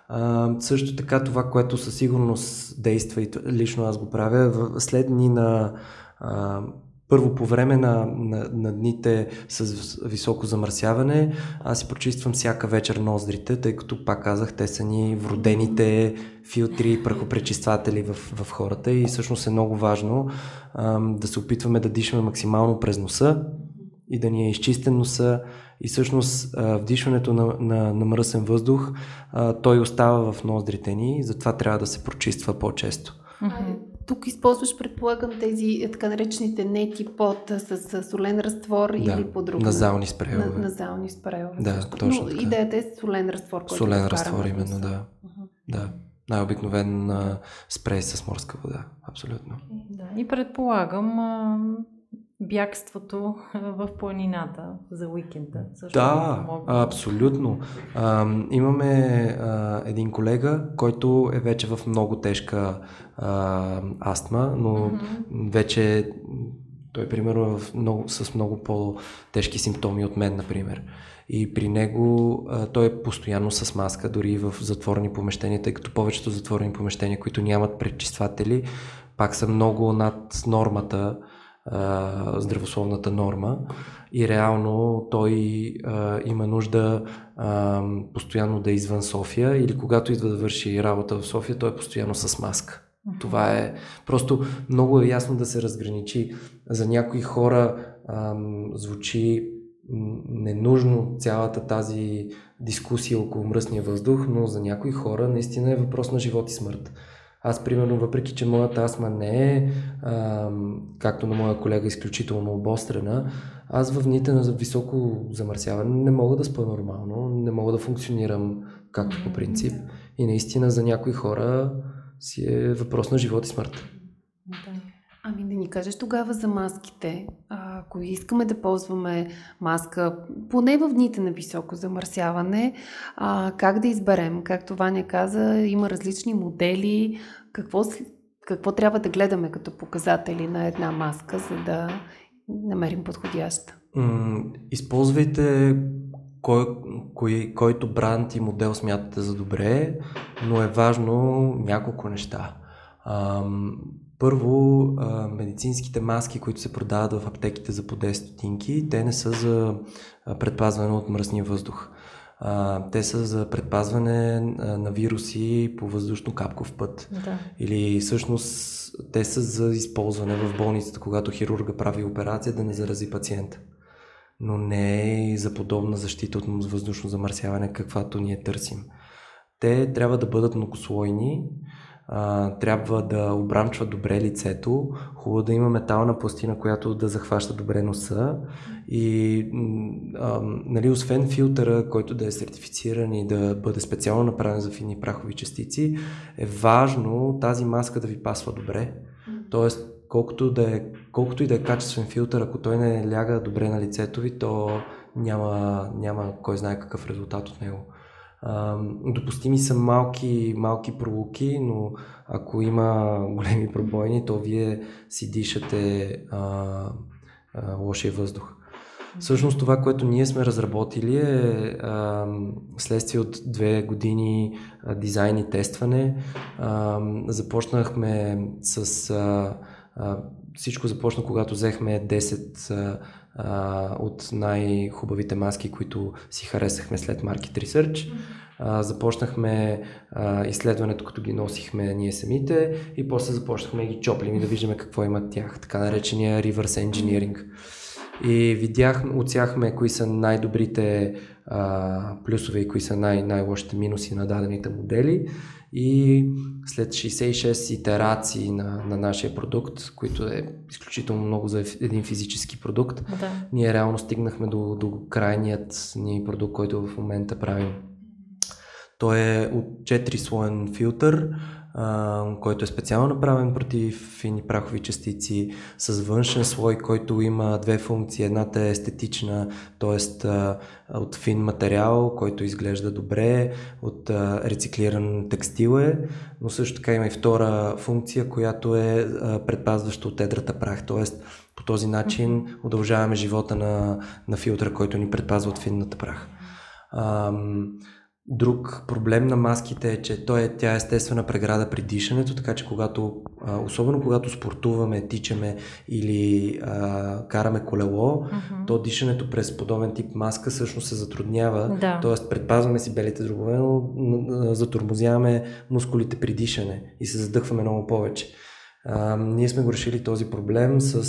А, също така това, което със сигурност действа и лично аз го правя, в, след дни на а, първо по време на, на, на дните с високо замърсяване, аз си прочиствам всяка вечер ноздрите, тъй като, пак казах, те са ни вродените филтри и прахопречистватели в, в хората и всъщност е много важно ам, да се опитваме да дишаме максимално през носа и да ни е изчистен носа и всъщност вдишването на, на, на мръсен въздух, той остава в ноздрите ни, затова трябва да се прочиства по-често. Mm-hmm. Тук използваш, предполагам, тези е, така наречените нети под с, с солен разтвор да, или по друг Назални спреове. На, назални спреове. Да, също. точно Но така. идеята е солен разтвор, който Солен разтвор, именно, да. Uh-huh. Да. Най-обикновен а, спрей с морска вода. Абсолютно. Да. И предполагам а, бягството в планината за уикенда. Също Да, абсолютно. А, имаме а, един колега, който е вече в много тежка а, астма, но mm-hmm. вече той, примерно, в много, с много по-тежки симптоми от мен, например. И при него а, той е постоянно с маска, дори в затворени помещения, тъй като повечето затворени помещения, които нямат пречистватели, пак са много над нормата, а, здравословната норма и реално той а, има нужда а, постоянно да е извън София или когато идва да върши работа в София, той е постоянно с маска. Това е просто много е ясно да се разграничи. За някои хора а, звучи ненужно цялата тази дискусия около мръсния въздух, но за някои хора наистина е въпрос на живот и смърт. Аз, примерно, въпреки че моята астма не е, а, както на моя колега, изключително обострена, аз в дните на високо замърсяване не мога да спа нормално, не мога да функционирам както по принцип. И наистина за някои хора си е въпрос на живот и смърт. Ами да ни кажеш тогава за маските. А, ако искаме да ползваме маска, поне в дните на високо замърсяване, а, как да изберем? Както Ваня каза, има различни модели. Какво, какво трябва да гледаме като показатели на една маска, за да намерим подходяща? използвайте кой, кой, който бранд и модел смятате за добре, но е важно няколко неща. Първо, медицинските маски, които се продават в аптеките за по 10 стотинки, те не са за предпазване от мръсния въздух. Те са за предпазване на вируси по въздушно-капков път. Да. Или всъщност те са за използване в болницата, когато хирурга прави операция, да не зарази пациента. Но не е за подобна защита от въздушно замърсяване, каквато ние търсим. Те трябва да бъдат многослойни, а, трябва да обрамчва добре лицето, хубаво да има метална пластина, която да захваща добре носа и а, нали, освен филтъра, който да е сертифициран и да бъде специално направен за фини прахови частици, е важно тази маска да ви пасва добре. Тоест, колкото, да е, колкото и да е качествен филтър, ако той не ляга добре на лицето ви, то няма, няма кой знае какъв резултат от него. Допустими са малки, малки пролуки, но ако има големи пробойни, то вие си дишате а, а, лошия въздух. Всъщност това, което ние сме разработили е а, следствие от две години а, дизайн и тестване. А, започнахме с... А, а, всичко започна, когато взехме 10 а, от най-хубавите маски, които си харесахме след Market Research. А, започнахме а, изследването, като ги носихме ние самите и после започнахме ги чоплим и да виждаме какво имат тях, така наречения reverse engineering. И видяхме, отсяхме кои са най-добрите а, плюсове и кои са най- най-лошите минуси на дадените модели и след 66 итерации на, на нашия продукт, който е изключително много за един физически продукт, да. ние реално стигнахме до, до крайният ни продукт, който в момента правим. Той е от 4 слоен филтър, който е специално направен против фини прахови частици, с външен слой, който има две функции. Едната е естетична, т.е. от фин материал, който изглежда добре, от рециклиран текстил е, но също така има и втора функция, която е предпазваща от едрата прах, т.е. по този начин удължаваме живота на, на филтъра, който ни предпазва от финната прах. А, Друг проблем на маските е, че той е, тя е естествена преграда при дишането, така че когато, особено когато спортуваме, тичаме или а, караме колело, Мгм. то дишането през подобен тип маска всъщност се затруднява. Да. Тоест предпазваме си белите дробове, но затормозяваме мускулите при дишане и се задъхваме много повече. А, ние сме го решили този проблем с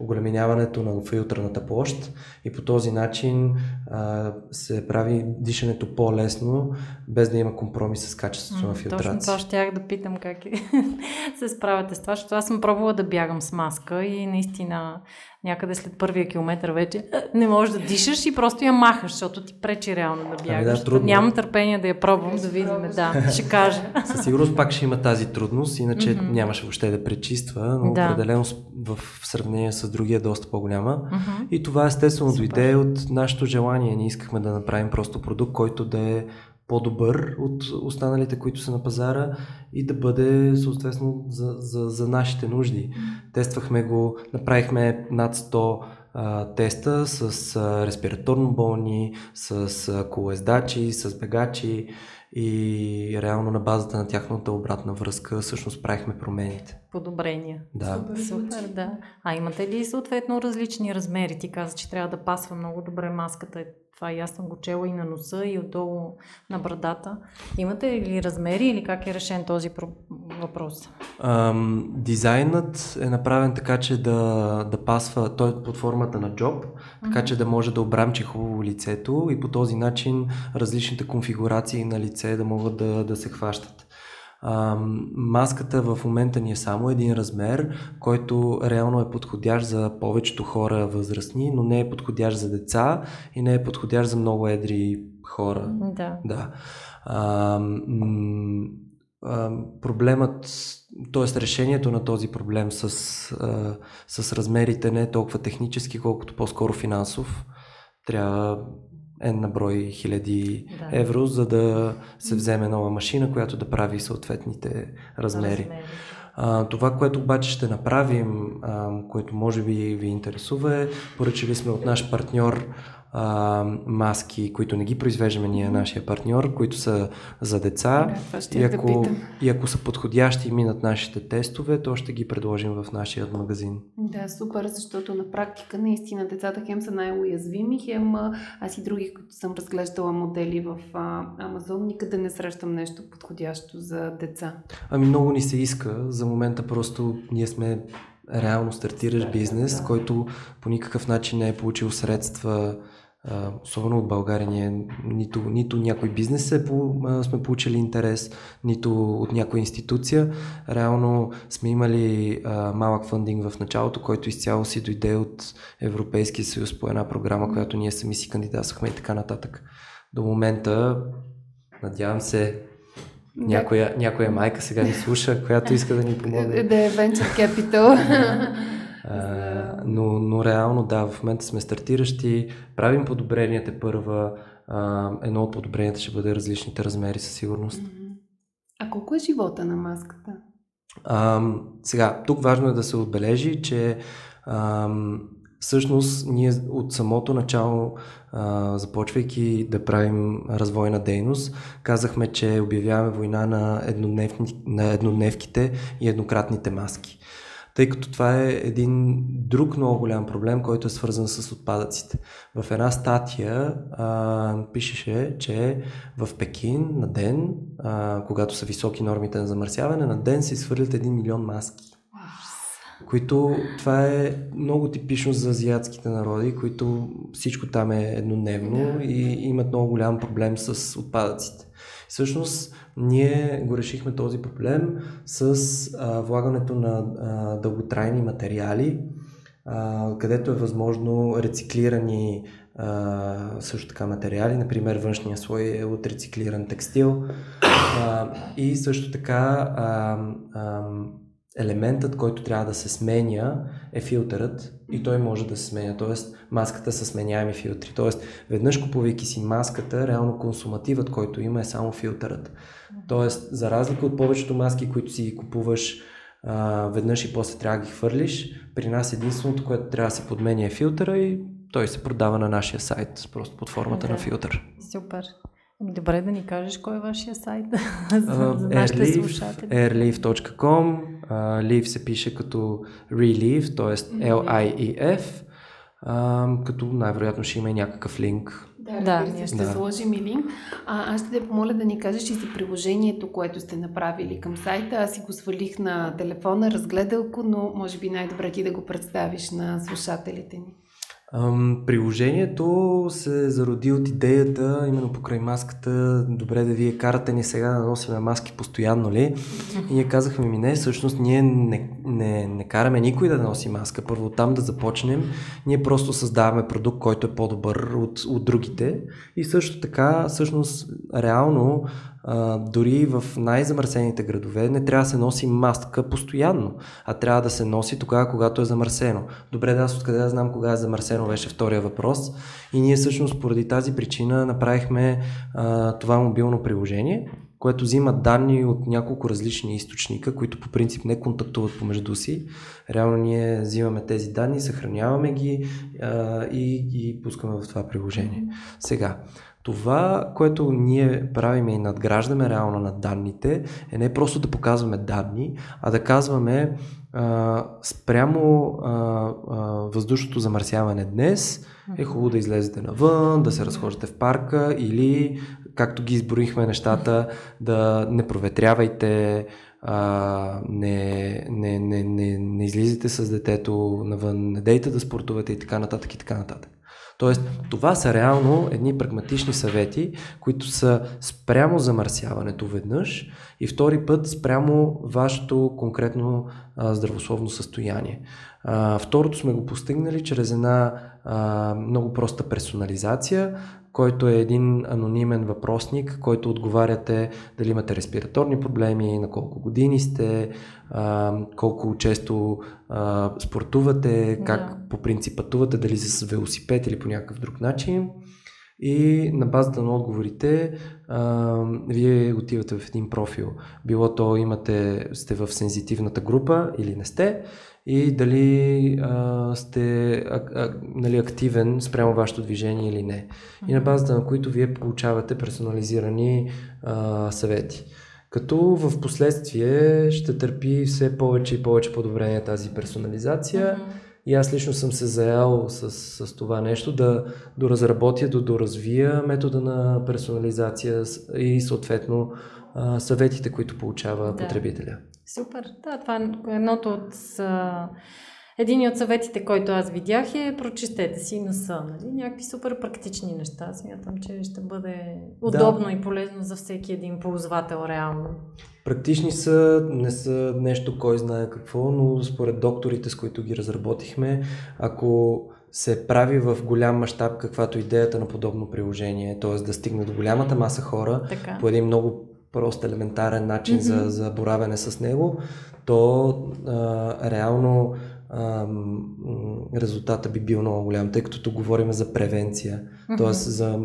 оголеминяването на филтрната площ и по този начин а, се прави дишането по-лесно, без да има компромис с качеството на Точно филтрация. това щях да питам как е. се справяте с това, защото аз съм пробвала да бягам с маска и наистина някъде след първия километър вече не можеш да дишаш и просто я махаш, защото ти пречи реално да бягаш. Ами да, трудно. Нямам търпение да я пробвам, да видим. Да, ще кажа. Със сигурност пак ще има тази трудност, иначе нямаше въобще да пречиства, но Да. определено в сравнение с другия е доста по-голяма. Мгм. И това естествено Супер. дойде от нашето желание. Ние искахме да направим просто продукт, който да е по-добър от останалите, които са на пазара и да бъде съответно за, за, за нашите нужди. Тествахме го, направихме над 100 а, теста с а, респираторно болни, с а, колездачи, с бегачи и реално на базата на тяхната обратна връзка всъщност правихме промените. Подобрения. Да. Супер, да. А имате ли съответно различни размери? Ти каза, че трябва да пасва много добре маската. Това и аз съм го чела и на носа, и отдолу на брадата. Имате ли размери или как е решен този про- въпрос? Ам, дизайнът е направен така, че да, да пасва, той е под формата на джоб, така че да може да обрамчи хубаво лицето и по този начин различните конфигурации на лице да могат да, да се хващат. Маската в момента ни е само един размер, който реално е подходящ за повечето хора възрастни, но не е подходящ за деца и не е подходящ за много едри хора. Да. Да. А, м, проблемът, т.е. решението на този проблем с, а, с размерите не е толкова технически, колкото по-скоро финансов. Трябва N на брой хиляди Да. евро, за да се вземе нова машина, която да прави съответните размери. А, това, което обаче ще направим, а, което може би ви интересува е, поръчали сме от наш партньор а, маски, които не ги произвеждаме ние, нашия партньор, които са за деца. Да, и, да ако, питам. и ако са подходящи и минат нашите тестове, то ще ги предложим в нашия магазин. Да, супер, защото на практика наистина децата хем са най-уязвими, хем а, аз и други, които съм разглеждала модели в а, Амазон, никъде не срещам нещо подходящо за деца. Ами много ни се иска. За момента просто ние сме реално стартиращ бизнес, който по никакъв начин не е получил средства, а, особено от България. Ние нито, нито някой бизнес е, по- а, сме получили интерес, нито от някоя институция. Реално сме имали а, малък фандинг в началото, който изцяло си дойде от Европейския съюз по една програма, която ние сами си кандидатствахме и така нататък. До момента, надявам се, някоя, някоя майка сега ни слуша, която иска да ни помогне. Да е Venture Capital. А, но, но реално да, в момента сме стартиращи, правим подобренията първа. А, едно от подобренията ще бъде различните размери със сигурност. А колко е живота на маската? А, сега, тук важно е да се отбележи, че а, всъщност ние от самото начало, а, започвайки да правим развойна дейност, казахме, че обявяваме война на, еднодневни, на еднодневките и еднократните маски. Тъй като това е един друг много голям проблем, който е свързан с отпадъците. В една статия а, пишеше, че в Пекин на ден, а, когато са високи нормите на замърсяване, на ден се изхвърлят 1 милион маски. Които това е много типично за азиатските народи, които всичко там е еднодневно и имат много голям проблем с отпадъците. Всъщност, ние го решихме този проблем с а, влагането на а, дълготрайни материали, а, където е възможно рециклирани а, също така материали, например външния слой е от рециклиран текстил. А, и също така а, а, елементът, който трябва да се сменя е филтърът и той може да се сменя, т.е. маската са сменяеми филтри, т.е. веднъж купувайки си маската, реално консумативът, който има е само филтърът. т.е. за разлика от повечето маски, които си купуваш а, веднъж и после трябва да ги хвърлиш, при нас единственото, което трябва да се подменя е филтъра и той се продава на нашия сайт, просто под формата Да. на филтър. Супер. Добре да ни кажеш кой е вашия сайт за, за нашите Airleaf, слушатели. airleaf.com uh, Leaf се пише като Relief, т.е. L-I-E-F uh, като най-вероятно ще има и някакъв линк Да, Да, се, ще да. сложим и линк. А, аз ще те помоля да ни кажеш и за приложението, което сте направили към сайта. Аз си го свалих на телефона, разгледал го, но може би най-добре ти да го представиш на слушателите ни. Приложението се зароди от идеята, именно покрай маската, добре да вие карате ни сега да носим маски постоянно ли? И ние казахме ми не, всъщност ние не, не, не караме никой да носи маска. Първо там да започнем, ние просто създаваме продукт, който е по-добър от, от другите. И също така, всъщност, реално, дори в най-замърсените градове не трябва да се носи маска постоянно, а трябва да се носи тогава, когато е замърсено. Добре, да аз откъде да знам кога е замърсено, беше втория въпрос. И ние всъщност поради тази причина направихме а, това мобилно приложение, което взима данни от няколко различни източника, които по принцип не контактуват помежду си. Реално ние взимаме тези данни, съхраняваме ги а, и ги пускаме в това приложение. Сега, това, което ние правиме и надграждаме реално на данните, е не просто да показваме данни, а да казваме а, спрямо а, а, въздушното замърсяване днес, е хубаво да излезете навън, да се разхождате в парка или, както ги изброихме нещата, да не проветрявайте, а, не, не, не, не, не излизате с детето навън, не дейте да спортувате и така нататък и така нататък. Тоест, това са реално едни прагматични съвети, които са спрямо замърсяването веднъж и втори път спрямо вашето конкретно а, здравословно състояние. А, второто сме го постигнали чрез една а, много проста персонализация, който е един анонимен въпросник, който отговаряте дали имате респираторни проблеми, на колко години сте, а, колко често а, спортувате, как Да. по принцип пътувате, дали с велосипед или по някакъв друг начин. И на базата на отговорите, а, вие отивате в един профил. Било то имате, сте в сензитивната група или не сте, и дали а, сте а, а, нали, активен спрямо вашето движение или не. И на базата на които вие получавате персонализирани а, съвети. Като в последствие ще търпи все повече и повече подобрение тази персонализация. И аз лично съм се заял с, с това нещо да доразработя, да доразвия метода на персонализация и съответно съветите, които получава Да. потребителя. Супер. Да, това е едното от... Един от съветите, който аз видях е прочистете си носа. Нали? Някакви супер практични неща. Смятам, че ще бъде удобно и полезно за всеки един ползвател реално. Практични са, не са нещо кой знае какво, но според докторите, с които ги разработихме, ако се прави в голям мащаб, каквато идеята на подобно приложение, т.е. да стигне до голямата маса хора, Така. по един много прост, елементарен начин Мгм. за, за боравене с него, то а, реално а, резултата би бил много голям, тъй като тук говорим за превенция, т.е. за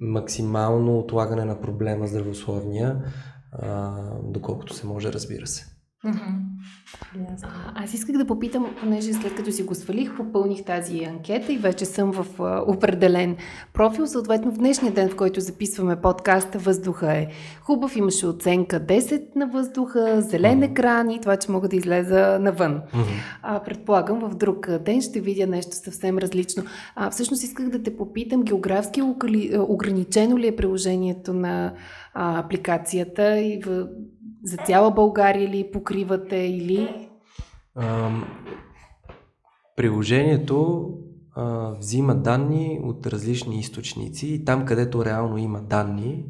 максимално отлагане на проблема здравословния, а, доколкото се може, разбира се. Мгм. Ясно. А, Аз исках да попитам, понеже след като си го свалих, попълних тази анкета и вече съм в а, определен профил. Съответно, в днешния ден, в който записваме подкаста, въздуха е хубав. Имаше оценка 10 на въздуха, зелен екран и това, че мога да излеза навън. А, предполагам, в друг ден ще видя нещо съвсем различно. А, всъщност исках да те попитам, географски ограничено ли е приложението на а, апликацията и в... за цяла България ли покривате или... Ам, приложението а, взима данни от различни източници и там, където реално има данни,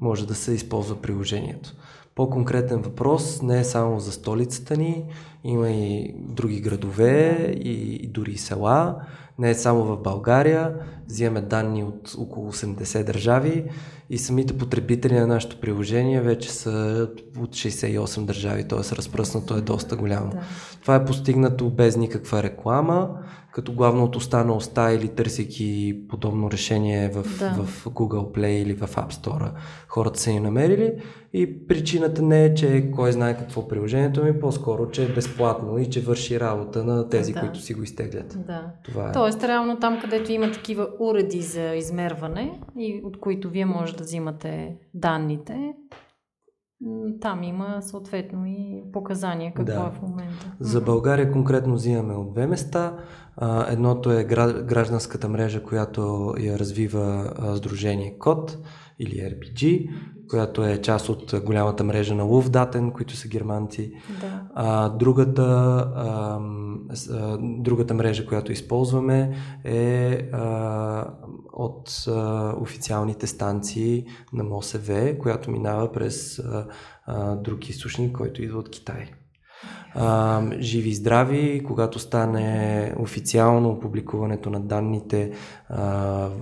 може да се използва приложението. По-конкретен въпрос не е само за столицата ни, има и други градове и, и дори села, не е само в България, взимаме данни от около 80 държави и самите потребители на нашето приложение вече са от 68 държави, т.е. разпръснато е доста голямо. Да. Това е постигнато без никаква реклама, като главно от уста на уста или търсейки подобно решение в, Да. в Google Play или в App Store. Хората са ни намерили и причината не е, че кой знае какво е приложението ми, по-скоро, че е безплатно и че върши работа на тези, Да. които си го изтеглят. Да. Това е. Тоест, реално там, където има такива уреди за измерване и от които вие може да взимате данните, там има съответно и показания какво Да. е в момента. За. България конкретно взимаме от две места. Едното е гра- гражданската мрежа, която я развива Сдружение КОД или RPG, която е част от а, голямата мрежа на Луфдатен, които са германци. Да. А, другата, с- а, другата мрежа, която използваме е а, от а, официалните станции на МОСВ, която минава през а, а, друг източник, който идва от Китай. А, живи и здрави, когато стане официално публикуването на данните а,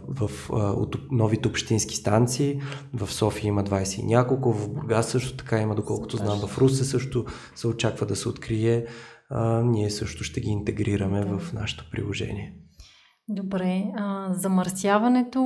в, а, от новите общински станции. В София има 20 и няколко, в Бургас също така има, доколкото знам, в Русе също се очаква да се открие. А, ние също ще ги интегрираме в нашето приложение. Добре. А, замърсяването,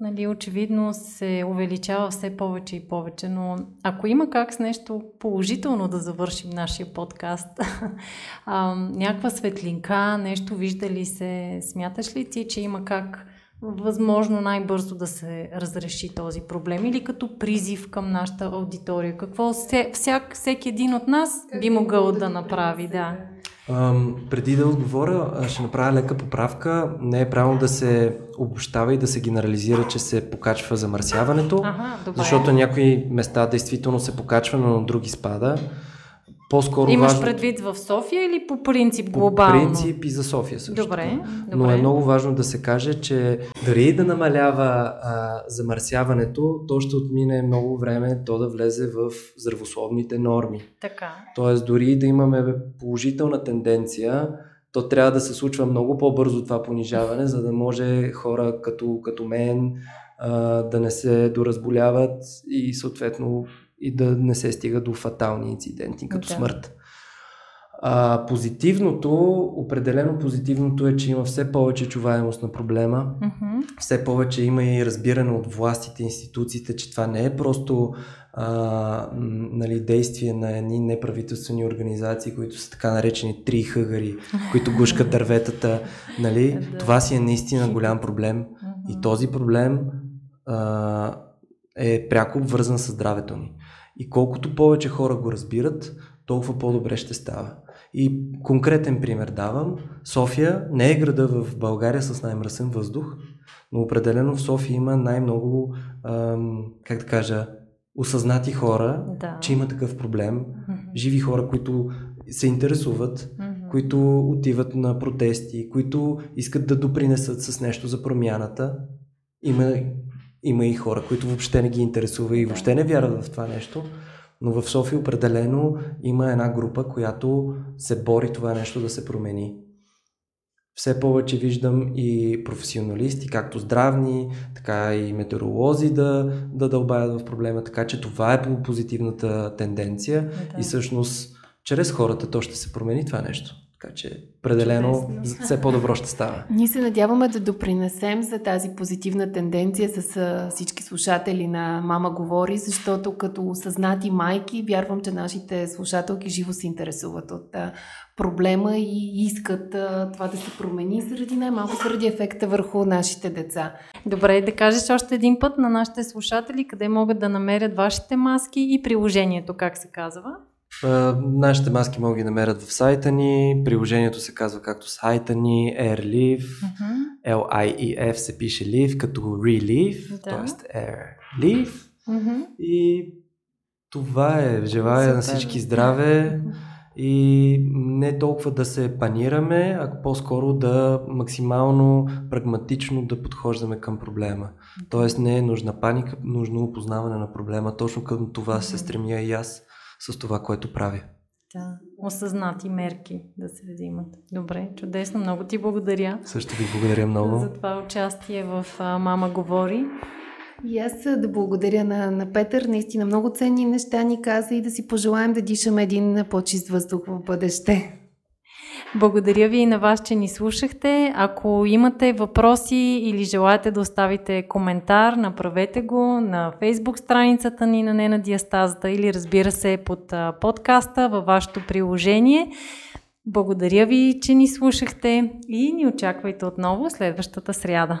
нали, очевидно се увеличава все повече и повече, но ако има как с нещо положително да завършим нашия подкаст, някаква светлинка, нещо вижда ли се, смяташ ли ти, че има как възможно най-бързо да се разреши този проблем или като призив към нашата аудитория? Какво все, всяк, всеки един от нас би могъл да направи? Да. Ам, преди да отговоря, ще направя лека поправка. Не е правилно да се обобщава и да се генерализира, че се покачва замърсяването. Ага, добре. Защото някои места действително се покачва, но на други спада. По-скоро Имаш важно, предвид в София или по принцип по глобално? принцип и за София също. Добре, Но добре. е много важно да се каже, че дори и да намалява а, замърсяването, то ще отмине много време то да влезе в здравословните норми. Така. Тоест, дори да имаме положителна тенденция, то трябва да се случва много по-бързо това понижаване, за да може хора като, като мен а, да не се доразболяват и съответно и да не се стига до фатални инциденти, като Да. смърт. А, позитивното, определено позитивното е, че има все повече чуваемост на проблема Мгм. все повече има и разбиране от властите, институциите, че това не е просто а, нали, действие на едни неправителствени организации, които са така наречени три хъгари, които гушкат дърветата. Нали? Да. Това си е наистина голям проблем. Мгм. И този проблем а, е пряко обвързан с здравето ни. И колкото повече хора го разбират, толкова по-добре ще става. И конкретен пример давам. София не е града в България с най-мръсен въздух, но определено в София има най-много, ам, как да кажа, осъзнати хора, Да. че има такъв проблем. Живи хора, които се интересуват, които отиват на протести, които искат да допринесат с нещо за промяната. Има, има и хора, които въобще не ги интересува и въобще не вярват в това нещо. Но в София определено има една група, която се бори това нещо да се промени. Все повече виждам и професионалисти, както здравни, така и метеоролози да, да дълбаят в проблема, така че това е по позитивната тенденция Да. и всъщност чрез хората то ще се промени това нещо. Така че определено Чудесно. все по-добро ще става. Ние се надяваме да допринесем за тази позитивна тенденция с всички слушатели на Мама говори, защото като осъзнати майки, вярвам, че нашите слушателки живо се интересуват от проблема и искат а, това да се промени заради най-малко заради ефекта върху нашите деца. Добре, да кажеш още един път на нашите слушатели къде могат да намерят вашите маски и приложението, как се казва. А, нашите маски могат да ги намерят в сайта ни. Приложението се казва както сайта ни AirLeaf. Мгм. L-I-E-F се пише Leaf като Relief, Да. т.е. AirLeaf. Мгм. И това е. Желая на всички здраве и не толкова да се панираме, а по-скоро да максимално прагматично да подхождаме към проблема. Тоест не е нужна паника, нужно опознаване на проблема. Точно към това се стремя и аз с това, което правя. Да. Осъзнати мерки да се взимат. Добре, чудесно. Много ти благодаря Също ви благодаря много. за това участие в Мама говори. И аз да благодаря на, на Петър. Наистина много ценни неща ни каза и да си пожелаем да дишаме един по-чист въздух в бъдеще. Благодаря ви и на вас, че ни слушахте. Ако имате въпроси или желаете да оставите коментар, направете го на фейсбук страницата ни на Не на диастазата или разбира се под подкаста във вашето приложение. Благодаря ви, че ни слушахте и ни очаквайте отново следващата сряда.